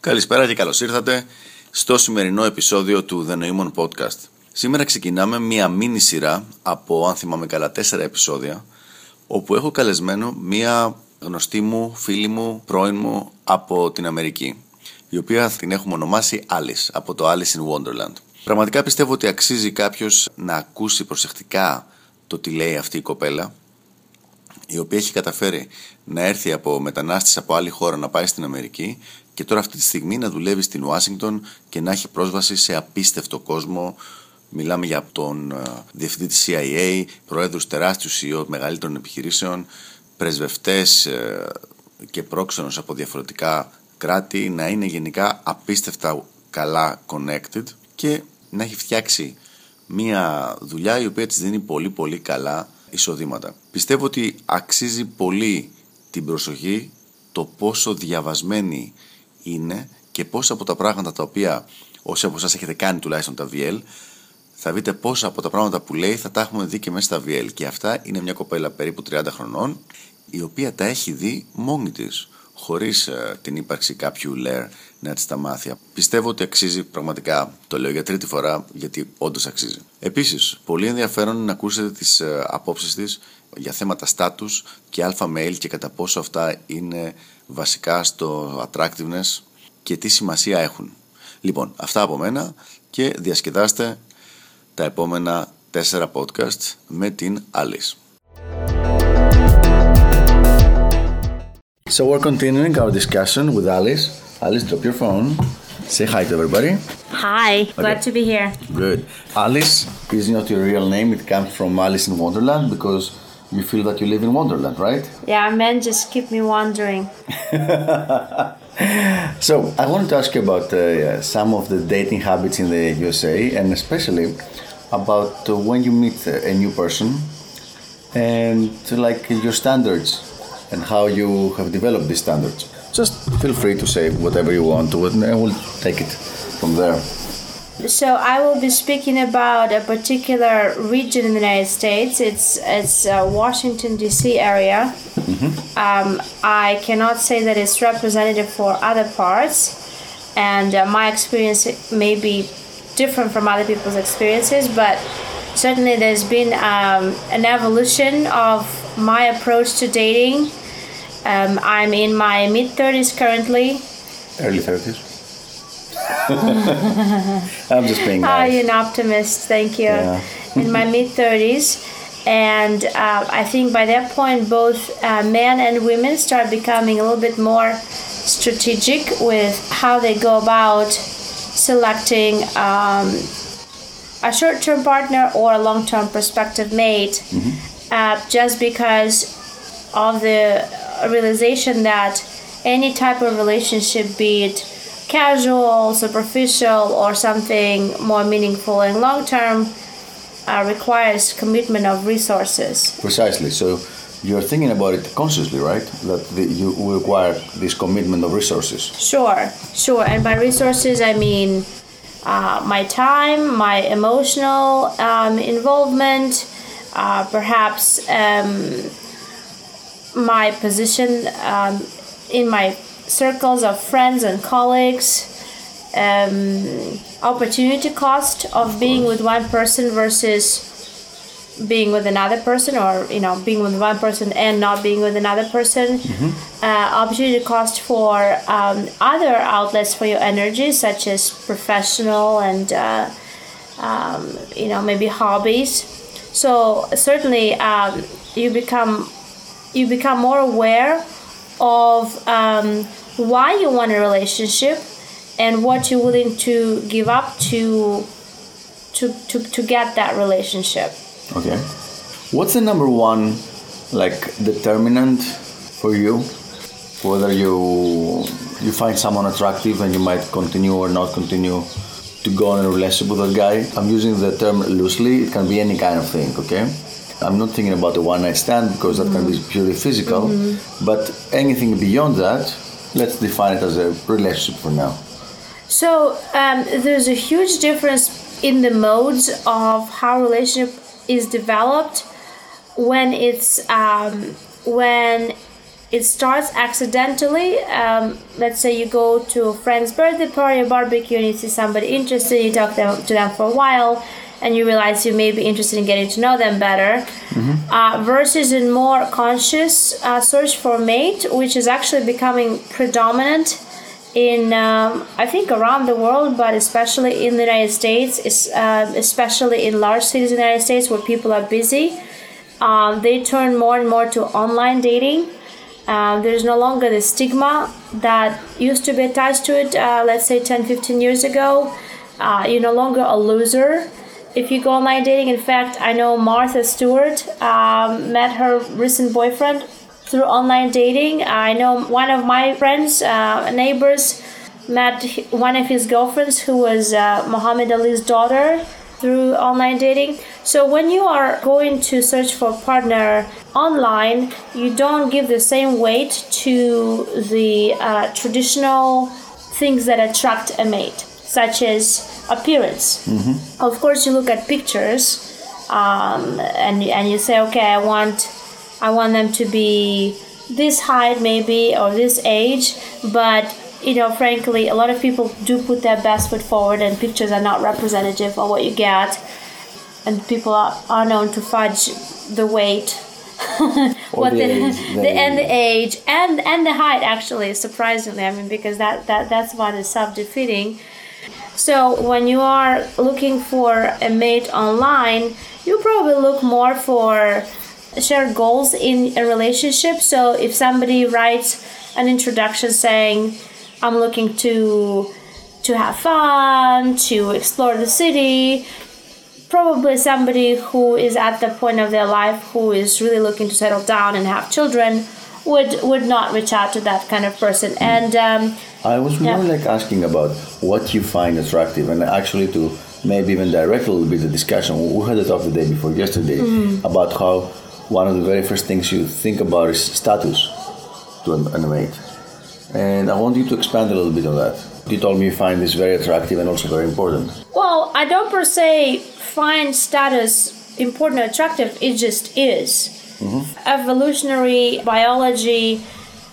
Καλησπέρα και καλώς ήρθατε στο σημερινό επεισόδιο του The Noemon Podcast. Σήμερα ξεκινάμε μία μίνι σειρά από, αν θυμάμαι καλά, τέσσερα επεισόδια, όπου έχω καλεσμένο μία γνωστή μου, φίλη μου, πρώην μου από την Αμερική, η οποία την έχουμε ονομάσει Alice, από το Alice in Wonderland. Πραγματικά πιστεύω ότι αξίζει κάποιος να ακούσει προσεκτικά το τι λέει αυτή η κοπέλα, η οποία έχει καταφέρει να έρθει από μετανάστες από άλλη χώρα να πάει στην Αμερική και τώρα αυτή τη στιγμή να δουλεύει στην Ουάσιγκτον και να έχει πρόσβαση σε απίστευτο κόσμο. Μιλάμε για τον ε, διευθυντή της CIA, προέδρους τεράστιους CEO μεγαλύτερων επιχειρήσεων, πρεσβευτές ε, και πρόξενος από διαφορετικά κράτη, να είναι γενικά απίστευτα καλά connected και να έχει φτιάξει μια δουλειά η οποία της δίνει πολύ πολύ καλά εισοδήματα. Πιστεύω ότι αξίζει πολύ την προσοχή το πόσο διαβασμένη είναι και πόσα από τα πράγματα τα οποία όσοι από εσάς έχετε κάνει τουλάχιστον τα VL θα δείτε πόσα από τα πράγματα που λέει θα τα έχουμε δει και μέσα στα VL και αυτά είναι μια κοπέλα περίπου 30 χρονών η οποία τα έχει δει μόνη της χωρίς ε, την ύπαρξη κάποιου layer να τη τα μάθει. Πιστεύω ότι αξίζει πραγματικά, το λέω για τρίτη φορά, γιατί όντως αξίζει. Επίσης, πολύ ενδιαφέρον είναι να ακούσετε τις ε, απόψεις της για θέματα status και αλφα mail και κατά πόσο αυτά είναι βασικά στο attractiveness και τι σημασία έχουν. Λοιπόν, αυτά από μένα και διασκεδάστε τα επόμενα τέσσερα podcast με την Alice. So we're continuing our discussion with Alice. Alice, drop your phone. Say hi to everybody. Hi, glad to be here. Good. Alice is not your real name. It comes from Alice in Wonderland because you feel that you live in Wonderland, right? Yeah, men just keep me wondering. so I wanted to ask you about uh, some of the dating habits in the USA, and especially about uh, when you meet a new person and like your standards and how you have developed these standards. Just feel free to say whatever you want to it, and we'll take it from there. So I will be speaking about a particular region in the United States. It's it's uh, Washington D.C. area. Um, I cannot say that it's representative for other parts, and uh, my experience may be different from other people's experiences. But certainly, there's been um, an evolution of my approach to dating. Um, I'm in my mid 30s currently. Early 30s. I'm just being nice. you're an optimist. Thank you. Yeah. In my mid 30s. And uh, I think by that point, both uh, men and women start becoming a little bit more strategic with how they go about selecting um, a short term partner or a long term prospective mate. Uh, just because of the realization that any type of relationship, be it casual, superficial, or something more meaningful and long term, uh, requires commitment of resources. Precisely. So you're thinking about it consciously, right? That the, you require this commitment of resources. Sure, sure. And by resources, I mean uh, my time, my emotional um, involvement, uh, perhaps um, my position um, in my circles of friends and colleagues, um, opportunity cost of being with one person versus being with another person or you know being with one person and not being with another person. Uh, opportunity cost for um, other outlets for your energy such as professional and uh, um, you know maybe hobbies. So certainly um, you become you become more aware of um, why you want a relationship and what you're willing to give up to to, to, to get that relationship Okay. What's the number one like determinant for you? Whether you you find someone attractive and you might continue or not continue to go on a relationship with a guy. I'm using the term loosely. It can be any kind of thing. Okay. I'm not thinking about the one night stand because that can be purely physical. But anything beyond that, let's define it as a relationship for now. So um, there's a huge difference in the modes of how relationship is developed when it's um, when it starts accidentally. Um, let's say you go to a friend's birthday party a barbecue and you see somebody interested, you talk to them for a while, and you realize you may be interested in getting to know them better. Mm-hmm. Uh, versus a more conscious uh, search for mate, which is actually becoming predominant in um, I think around the world, but especially in the United States, is, uh, especially in large cities in the United States where people are busy. Um, they turn more and more to online dating. Uh, there's no longer the stigma that used to be attached to it, uh, let's say 10, 15 years ago. Uh, you're no longer a loser if you go online dating. In fact, I know Martha Stewart um, met her recent boyfriend through online dating. I know one of my friends, uh, neighbors, met one of his girlfriends who was uh, Muhammad Ali's daughter through online dating. So when you are going to search for a partner online, you don't give the same weight to the uh, traditional things that attract a mate, such as appearance. Mm-hmm. Of course, you look at pictures um, and and you say, okay, I want I want them to be this height maybe or this age, but you know, frankly, a lot of people do put their best foot forward, and pictures are not representative of what you get. And people are, are known to fudge the weight, what the, the, age, the, the and the age and and the height. Actually, surprisingly, I mean, because that that that's what is self defeating. So when you are looking for a mate online, you probably look more for shared goals in a relationship. So if somebody writes an introduction saying, "I'm looking to to have fun, to explore the city," probably somebody who is at the point of their life who is really looking to settle down and have children would would not reach out to that kind of person. Mm. And um, I was more yeah. like asking about what you find attractive, and actually to maybe even direct a little bit the discussion. We had a talk the day before yesterday mm-hmm. about how one of the very first things you think about is status to a mate. And I want you to expand a little bit on that. You told me you find this very attractive and also very important. Well, I don't per se find status important or attractive, it just is. Mm-hmm. Evolutionary biology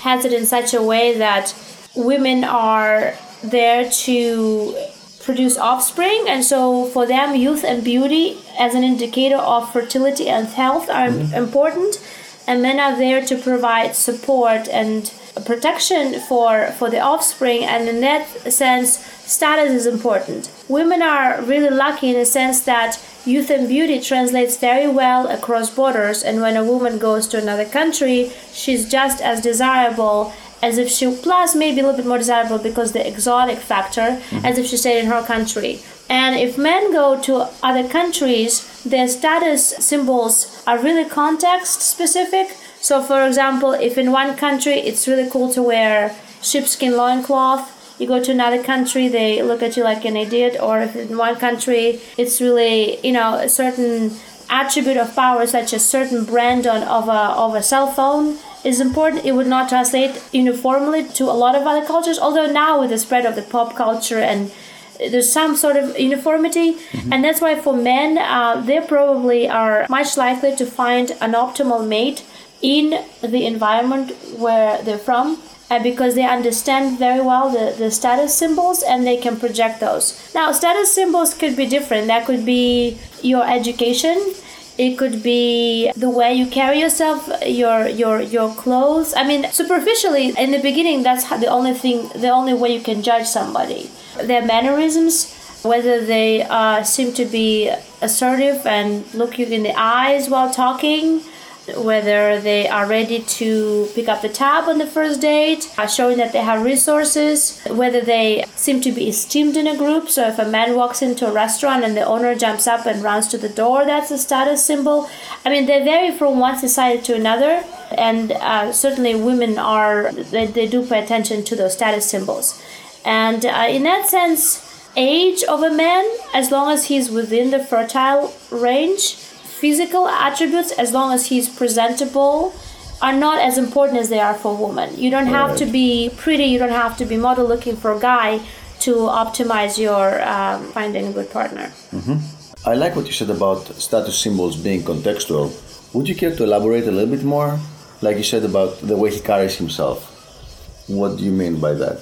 has it in such a way that women are there to produce offspring and so for them youth and beauty as an indicator of fertility and health are mm-hmm. important and men are there to provide support and protection for for the offspring and in that sense status is important women are really lucky in the sense that youth and beauty translates very well across borders and when a woman goes to another country she's just as desirable as if she plus maybe a little bit more desirable because the exotic factor mm-hmm. as if she stayed in her country and if men go to other countries their status symbols are really context specific so for example if in one country it's really cool to wear sheepskin loincloth you go to another country they look at you like an idiot or if in one country it's really you know a certain attribute of power such as certain brand on of a, of a cell phone is important. It would not translate uniformly to a lot of other cultures, although now with the spread of the pop culture and there's some sort of uniformity mm-hmm. and that's why for men uh, they probably are much likely to find an optimal mate in the environment where they're from uh, because they understand very well the, the status symbols and they can project those. Now status symbols could be different. That could be your education. It could be the way you carry yourself your your your clothes. I mean superficially in the beginning that's the only thing the only way you can judge somebody. Their mannerisms whether they uh, seem to be assertive and look you in the eyes while talking whether they are ready to pick up the tab on the first date, uh, showing that they have resources, whether they seem to be esteemed in a group. So if a man walks into a restaurant and the owner jumps up and runs to the door, that's a status symbol. I mean, they vary from one society to another, and uh, certainly women are they, they do pay attention to those status symbols. And uh, in that sense, age of a man, as long as he's within the fertile range, physical attributes, as long as he's presentable, are not as important as they are for women. You don't have to be pretty, you don't have to be model looking for a guy to optimize your um, finding a good partner. Mm-hmm. I like what you said about status symbols being contextual. Would you care to elaborate a little bit more Like you said about the way he carries himself. What do you mean by that?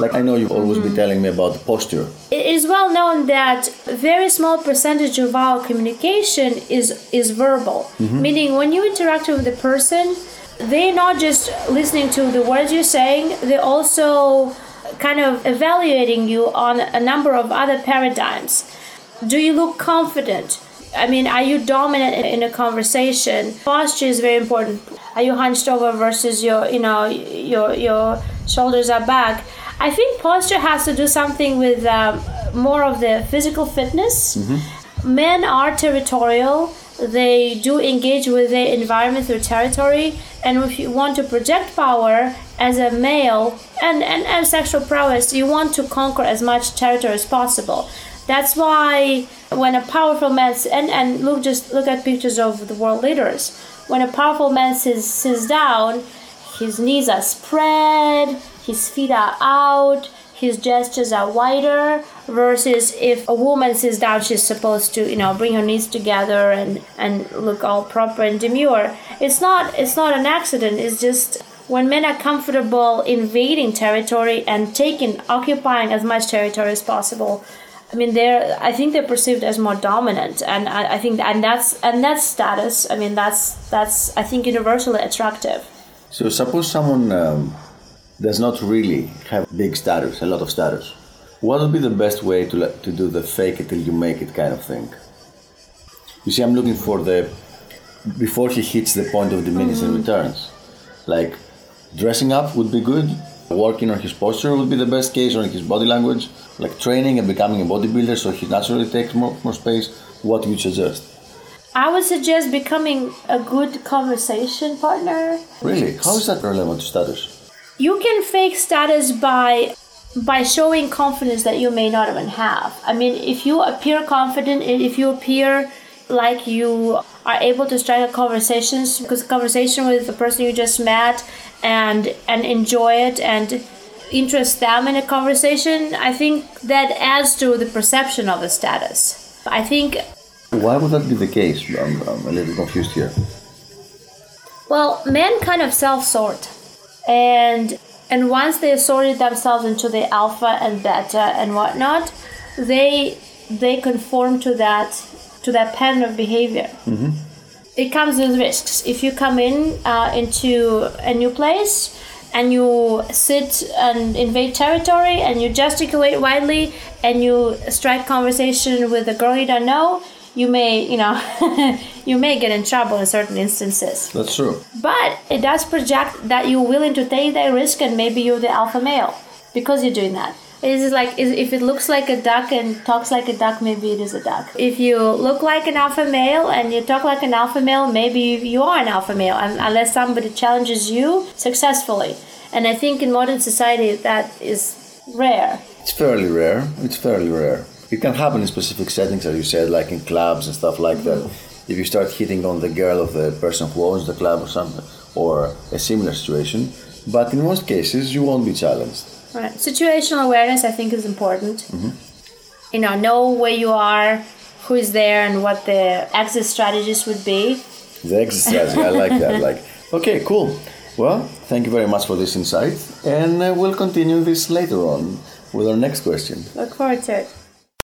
Like I know you've always been mm-hmm. telling me about the posture. It is well known that a very small percentage of our communication is is verbal. Mm-hmm. Meaning when you interact with the person, they're not just listening to the words you're saying, they're also kind of evaluating you on a number of other paradigms. Do you look confident? I mean, are you dominant in a conversation? Posture is very important. Are you hunched over versus your, you know, your your shoulders are back? I think posture has to do something with um, more of the physical fitness. Men are territorial. They do engage with their environment through territory, and if you want to project power as a male and, and, and sexual prowess, you want to conquer as much territory as possible. That's why when a powerful man and, and look just look at pictures of the world leaders. When a powerful man sits, sits down, his knees are spread, his feet are out, his gestures are wider. Versus if a woman sits down, she's supposed to you know bring her knees together and and look all proper and demure. It's not it's not an accident. It's just when men are comfortable invading territory and taking occupying as much territory as possible I mean, they're. I think they're perceived as more dominant, and I, I think, and that's and that's status. I mean, that's that's I think universally attractive. So suppose someone um, does not really have big status, a lot of status. What would be the best way to to do the fake it till you make it kind of thing? You see, I'm looking for the before he hits the point of diminishing returns. Like dressing up would be good. Working on his posture would be the best case, or in his body language. Like training and becoming a bodybuilder, so he naturally takes more, more space. What would you suggest? I would suggest becoming a good conversation partner. Really, how is that relevant to status? You can fake status by by showing confidence that you may not even have. I mean, if you appear confident, if you appear like you are able to strike a conversations because conversation with the person you just met and and enjoy it and interest them in a conversation, I think that adds to the perception of the status. I think Why would that be the case? I'm, I'm a little confused here. Well, men kind of self-sort, and and once they sorted themselves into the alpha and beta and whatnot, they they conform to that to that pattern of behavior. It comes with risks. If you come in uh, into a new place and you sit and invade territory and you gesticulate widely and you strike conversation with a girl you don't know, you may you know you may get in trouble in certain instances. That's true. But it does project that you're willing to take that risk and maybe you're the alpha male because you're doing that. It is like if it looks like a duck and talks like a duck, maybe it is a duck. If you look like an alpha male and you talk like an alpha male, maybe you are an alpha male, unless somebody challenges you successfully. And I think in modern society that is rare. It's fairly rare. It's fairly rare. It can happen in specific settings, as you said, like in clubs and stuff like that. If you start hitting on the girl of the person who owns the club or something, or a similar situation. But in most cases, you won't be challenged. Right. Situational awareness, I think, is important. You know, know where you are, who is there, and what the exit strategies would be. The exit strategy, I like that. Like, okay, cool. Well, thank you very much for this insight, and uh, we'll continue this later on with our next question. Look forward to it.